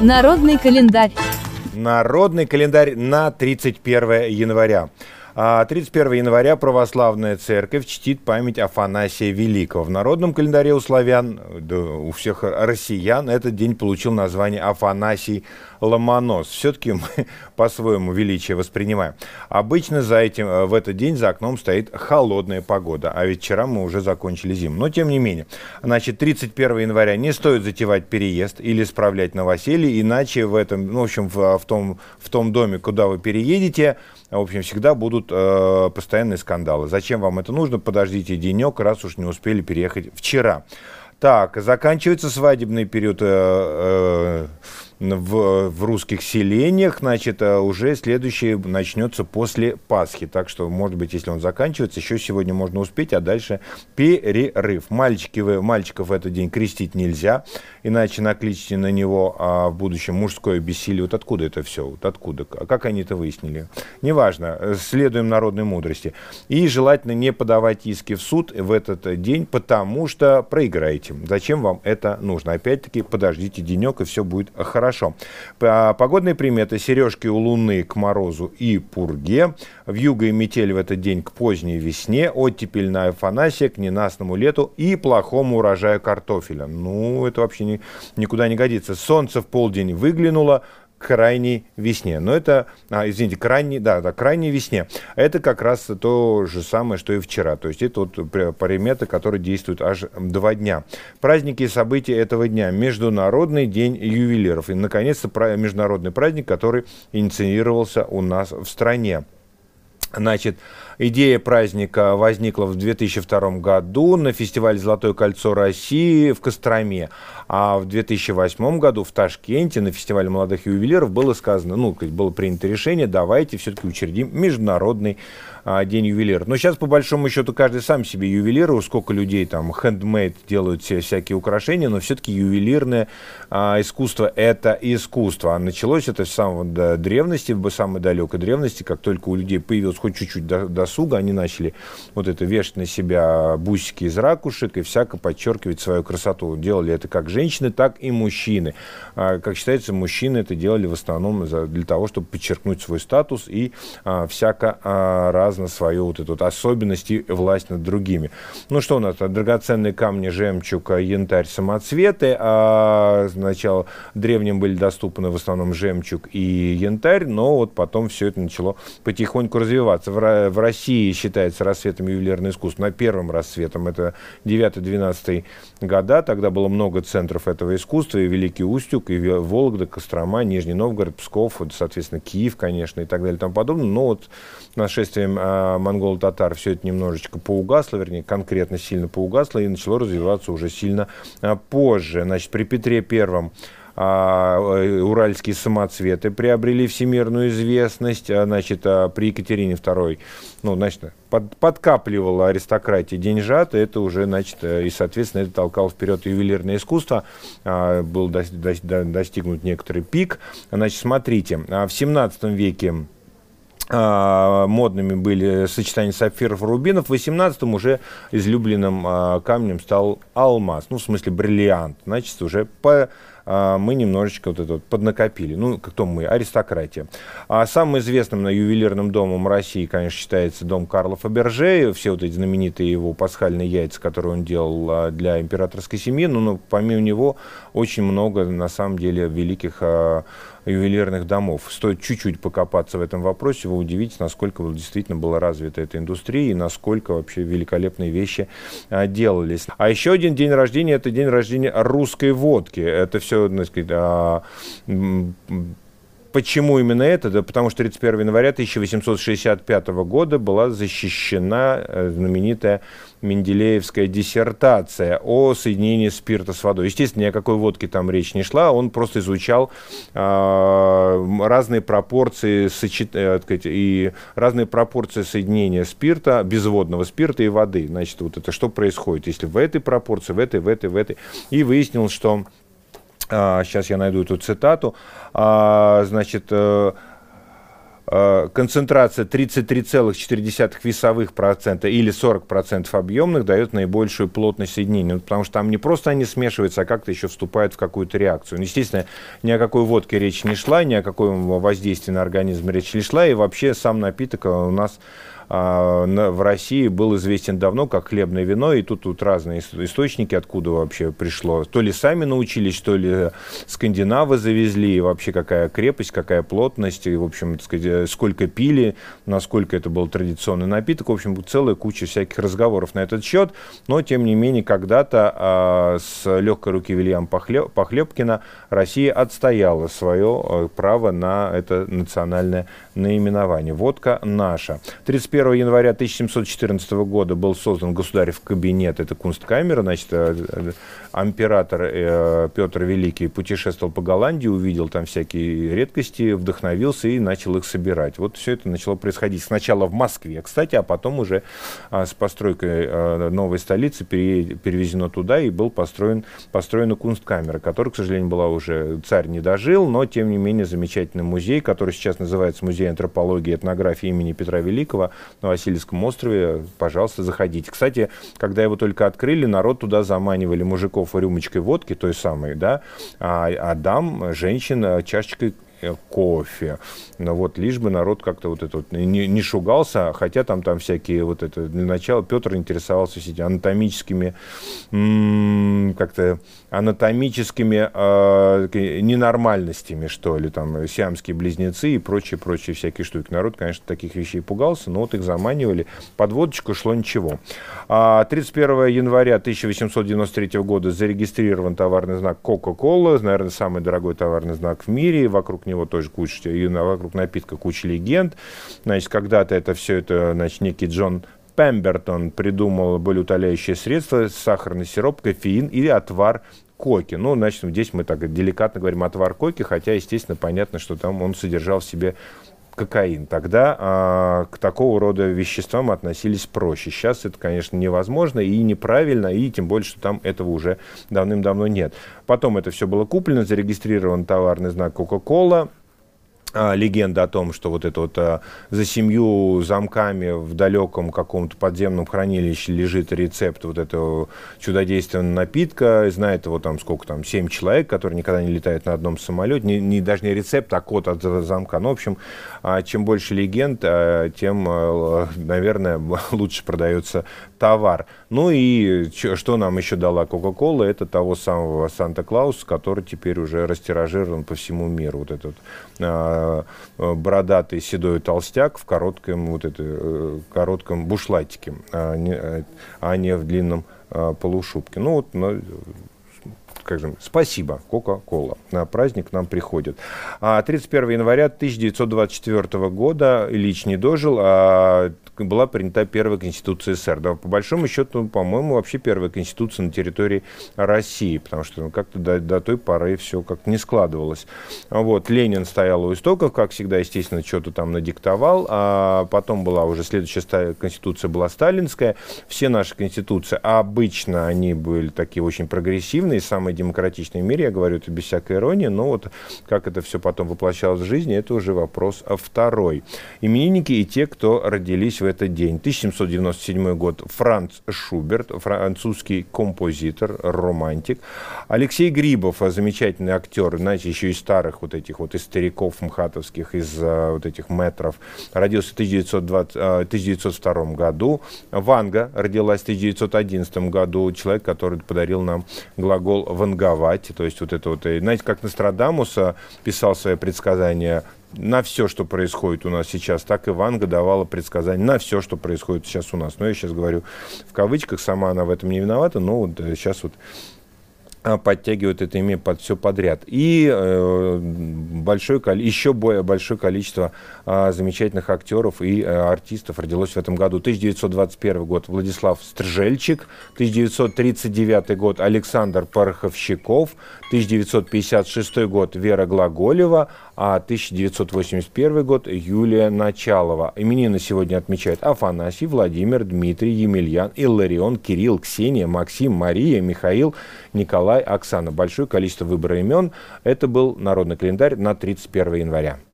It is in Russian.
Народный календарь. Народный календарь на 31 января. 31 а января православная церковь чтит память Афанасия Великого. В народном календаре у славян, да, у всех россиян, этот день получил название Афанасий Ломонос. Все-таки мы по-своему величие воспринимаем. Обычно за этим, э, в этот день за окном стоит холодная погода, а ведь вчера мы уже закончили зиму. Но тем не менее, значит, 31 января не стоит затевать переезд или справлять новоселье, иначе в этом, ну, в общем, в, в, том, в том доме, куда вы переедете, в общем, всегда будут э, постоянные скандалы. Зачем вам это нужно? Подождите денек, раз уж не успели переехать вчера. Так, заканчивается свадебный период э, э, в, в русских селениях, значит, э, уже следующий начнется после Пасхи. Так что, может быть, если он заканчивается, еще сегодня можно успеть, а дальше перерыв. Мальчики, мальчиков в этот день крестить нельзя, иначе накличите на него а, в будущем мужское бессилие. Вот откуда это все? Вот откуда? А как они это выяснили? Неважно, следуем народной мудрости. И желательно не подавать иски в суд в этот день, потому что проиграете. Зачем вам это нужно? Опять-таки, подождите денек, и все будет хорошо Хорошо. Погодные приметы. Сережки у Луны к морозу и пурге. В юго и метель в этот день к поздней весне. Оттепель на Афанасия к ненастному лету и плохому урожаю картофеля. Ну, это вообще ни, никуда не годится. Солнце в полдень выглянуло, крайней весне. Но это, а, извините, крайней, да, да, крайней весне. Это как раз то же самое, что и вчера. То есть это вот приметы, которые действуют аж два дня. Праздники и события этого дня. Международный день ювелиров. И, наконец-то, международный праздник, который инициировался у нас в стране. Значит, идея праздника возникла в 2002 году на фестивале «Золотое кольцо России» в Костроме. А в 2008 году в Ташкенте на фестивале молодых ювелиров было сказано, ну, было принято решение, давайте все-таки учредим международный а, день ювелира. Но сейчас, по большому счету, каждый сам себе ювелир, сколько людей там хендмейд делают все всякие украшения, но все-таки ювелирное а, искусство – это искусство. А началось это с самого до древности, самой далекой древности, как только у людей появилось хоть чуть-чуть досуга, они начали вот это вешать на себя бусики из ракушек и всяко подчеркивать свою красоту. Делали это как женщины, так и мужчины. А, как считается, мужчины это делали в основном для того, чтобы подчеркнуть свой статус и а, всяко а, разно свою вот эту вот особенность и власть над другими. Ну что у нас? Драгоценные камни, жемчуг, янтарь, самоцветы. А сначала древним были доступны в основном жемчуг и янтарь, но вот потом все это начало потихоньку развиваться. В, в России считается рассветом ювелирное искусство. На первом рассветом это 9-12 года. Тогда было много центров этого искусства. И Великий Устюг, и Вологда, Кострома, Нижний Новгород, Псков, соответственно, Киев, конечно, и так далее и тому подобное. Но вот нашествием э, монголо-татар все это немножечко поугасло, вернее, конкретно сильно поугасло и начало развиваться уже сильно э, позже. Значит, при Петре Первом а, э, уральские самоцветы приобрели всемирную известность, а, значит, а при Екатерине II, ну, значит, под, подкапливала аристократия деньжат, это уже, значит, э, и, соответственно, это толкало вперед ювелирное искусство, а, был до, до, достигнут некоторый пик. Значит, смотрите, в 17 веке а, модными были сочетания сапфиров и рубинов. В 18-м уже излюбленным а, камнем стал алмаз, ну, в смысле бриллиант. Значит, уже по а, мы немножечко вот это вот поднакопили. Ну, кто мы? Аристократия. А самым известным на ювелирным домом России, конечно, считается дом Карла Фаберже. Все вот эти знаменитые его пасхальные яйца, которые он делал а, для императорской семьи. Но, ну, помимо него очень много, на самом деле, великих а, ювелирных домов. Стоит чуть-чуть покопаться в этом вопросе, вы удивитесь, насколько действительно была развита эта индустрия и насколько вообще великолепные вещи а, делались. А еще один день рождения – это день рождения русской водки. Это все, так сказать, а, Почему именно это? Да потому что 31 января 1865 года была защищена э, знаменитая Менделеевская диссертация о соединении спирта с водой. Естественно, ни о какой водке там речь не шла, он просто изучал э, разные пропорции сочет, э, и разные пропорции соединения спирта, безводного спирта и воды. Значит, вот это что происходит, если в этой пропорции, в этой, в этой, в этой. И выяснилось, что сейчас а, я найду эту цитату, а, значит, э, э, концентрация 33,4 весовых процента или 40 процентов объемных дает наибольшую плотность соединений, ну, потому что там не просто они смешиваются, а как-то еще вступают в какую-то реакцию. Ну, естественно, ни о какой водке речи не шла, ни о каком воздействии на организм речи не шла, и вообще сам напиток у нас в России был известен давно как хлебное вино, и тут, тут разные источники, откуда вообще пришло. То ли сами научились, то ли скандинавы завезли, и вообще какая крепость, какая плотность, и, в общем, сказать, сколько пили, насколько это был традиционный напиток. В общем, целая куча всяких разговоров на этот счет, но, тем не менее, когда-то а, с легкой руки Вильяма Похлеб, Похлебкина Россия отстояла свое а, право на это национальное наименование. Водка наша. 31 1 января 1714 года был создан государев кабинет, это Кунсткамера, значит, э, э, император э, Петр Великий путешествовал по Голландии, увидел там всякие редкости, вдохновился и начал их собирать. Вот все это начало происходить сначала в Москве, кстати, а потом уже а, с постройкой новой столицы перевезено туда и был построен, построена Кунсткамера, которая, к сожалению, была уже, царь не дожил, но, тем не менее, замечательный музей, который сейчас называется Музей антропологии и этнографии имени Петра Великого, на Васильевском острове, пожалуйста, заходите. Кстати, когда его только открыли, народ туда заманивали мужиков рюмочкой водки, той самой, да, а, а дам, женщин чашечкой Э, кофе. Но вот лишь бы народ как-то вот это вот не, не шугался, хотя там, там всякие вот это, для начала Петр интересовался этими анатомическими, как-то анатомическими э, ненормальностями, что ли, там, сиамские близнецы и прочие-прочие всякие штуки. Народ, конечно, таких вещей пугался, но вот их заманивали. Под водочку шло ничего. 31 а января 1893 года зарегистрирован товарный знак Coca-Cola, наверное, самый дорогой товарный знак в мире, вокруг него него тоже куча, и вокруг напитка куча легенд. Значит, когда-то это все это, значит, некий Джон Пембертон придумал болеутоляющее средство, сахарный сироп, кофеин или отвар коки. Ну, значит, здесь мы так деликатно говорим отвар коки, хотя, естественно, понятно, что там он содержал в себе кокаин. Тогда а, к такого рода веществам относились проще. Сейчас это, конечно, невозможно и неправильно, и тем более, что там этого уже давным-давно нет. Потом это все было куплено, зарегистрирован товарный знак Coca-Cola, легенда о том, что вот это вот а, за семью замками в далеком каком-то подземном хранилище лежит рецепт вот этого чудодейственного напитка, знает его там сколько там, семь человек, которые никогда не летают на одном самолете, не, не даже не рецепт, а код от замка. Ну, в общем, а, чем больше легенд, а, тем, а, наверное, лучше продается товар. Ну и что нам еще дала Coca-Cola, это того самого Санта-Клауса, который теперь уже растиражирован по всему миру. Вот этот а, Э, бородатый седой толстяк в коротком, вот это, э, коротком бушлатике, а не, а не в длинном полушубке. Ну вот, ну, как же, спасибо, Кока-Кола. На праздник нам приходит. А 31 января 1924 года Ильич не дожил, а была принята первая Конституция СССР. Да, по большому счету, по-моему, вообще первая Конституция на территории России, потому что ну, как-то до, до той поры все как не складывалось. Вот, Ленин стоял у истоков, как всегда, естественно, что-то там надиктовал, а потом была уже следующая Конституция была сталинская. Все наши Конституции, обычно они были такие очень прогрессивные, самые демократичные в мире, я говорю это без всякой иронии, но вот как это все потом воплощалось в жизни, это уже вопрос второй. Именинники и те, кто родились в этот день. 1797 год. Франц Шуберт, французский композитор, романтик. Алексей Грибов, замечательный актер, знаете, еще из старых вот этих вот, из стариков мхатовских, из uh, вот этих метров. Родился в 1920, uh, 1902 году. Ванга родилась в 1911 году. Человек, который подарил нам глагол «ванговать». То есть вот это вот, знаете, как Нострадамуса писал свои предсказания на все, что происходит у нас сейчас, так и Ванга давала предсказания на все, что происходит сейчас у нас. Но я сейчас говорю в кавычках, сама она в этом не виновата, но вот сейчас вот а, подтягивают это имя под все подряд. И э, большое, еще более большое количество э, замечательных актеров и э, артистов родилось в этом году. 1921 год. Владислав Стржельчик, 1939 год. Александр Пороховщиков, 1956 год. Вера Глаголева, а 1981 год. Юлия Началова. Именины сегодня отмечают Афанасий, Владимир, Дмитрий, Емельян, Илларион, Кирилл, Ксения, Максим, Мария, Михаил, Николай, Оксана. Большое количество выбора имен. Это был народный календарь на 31 января.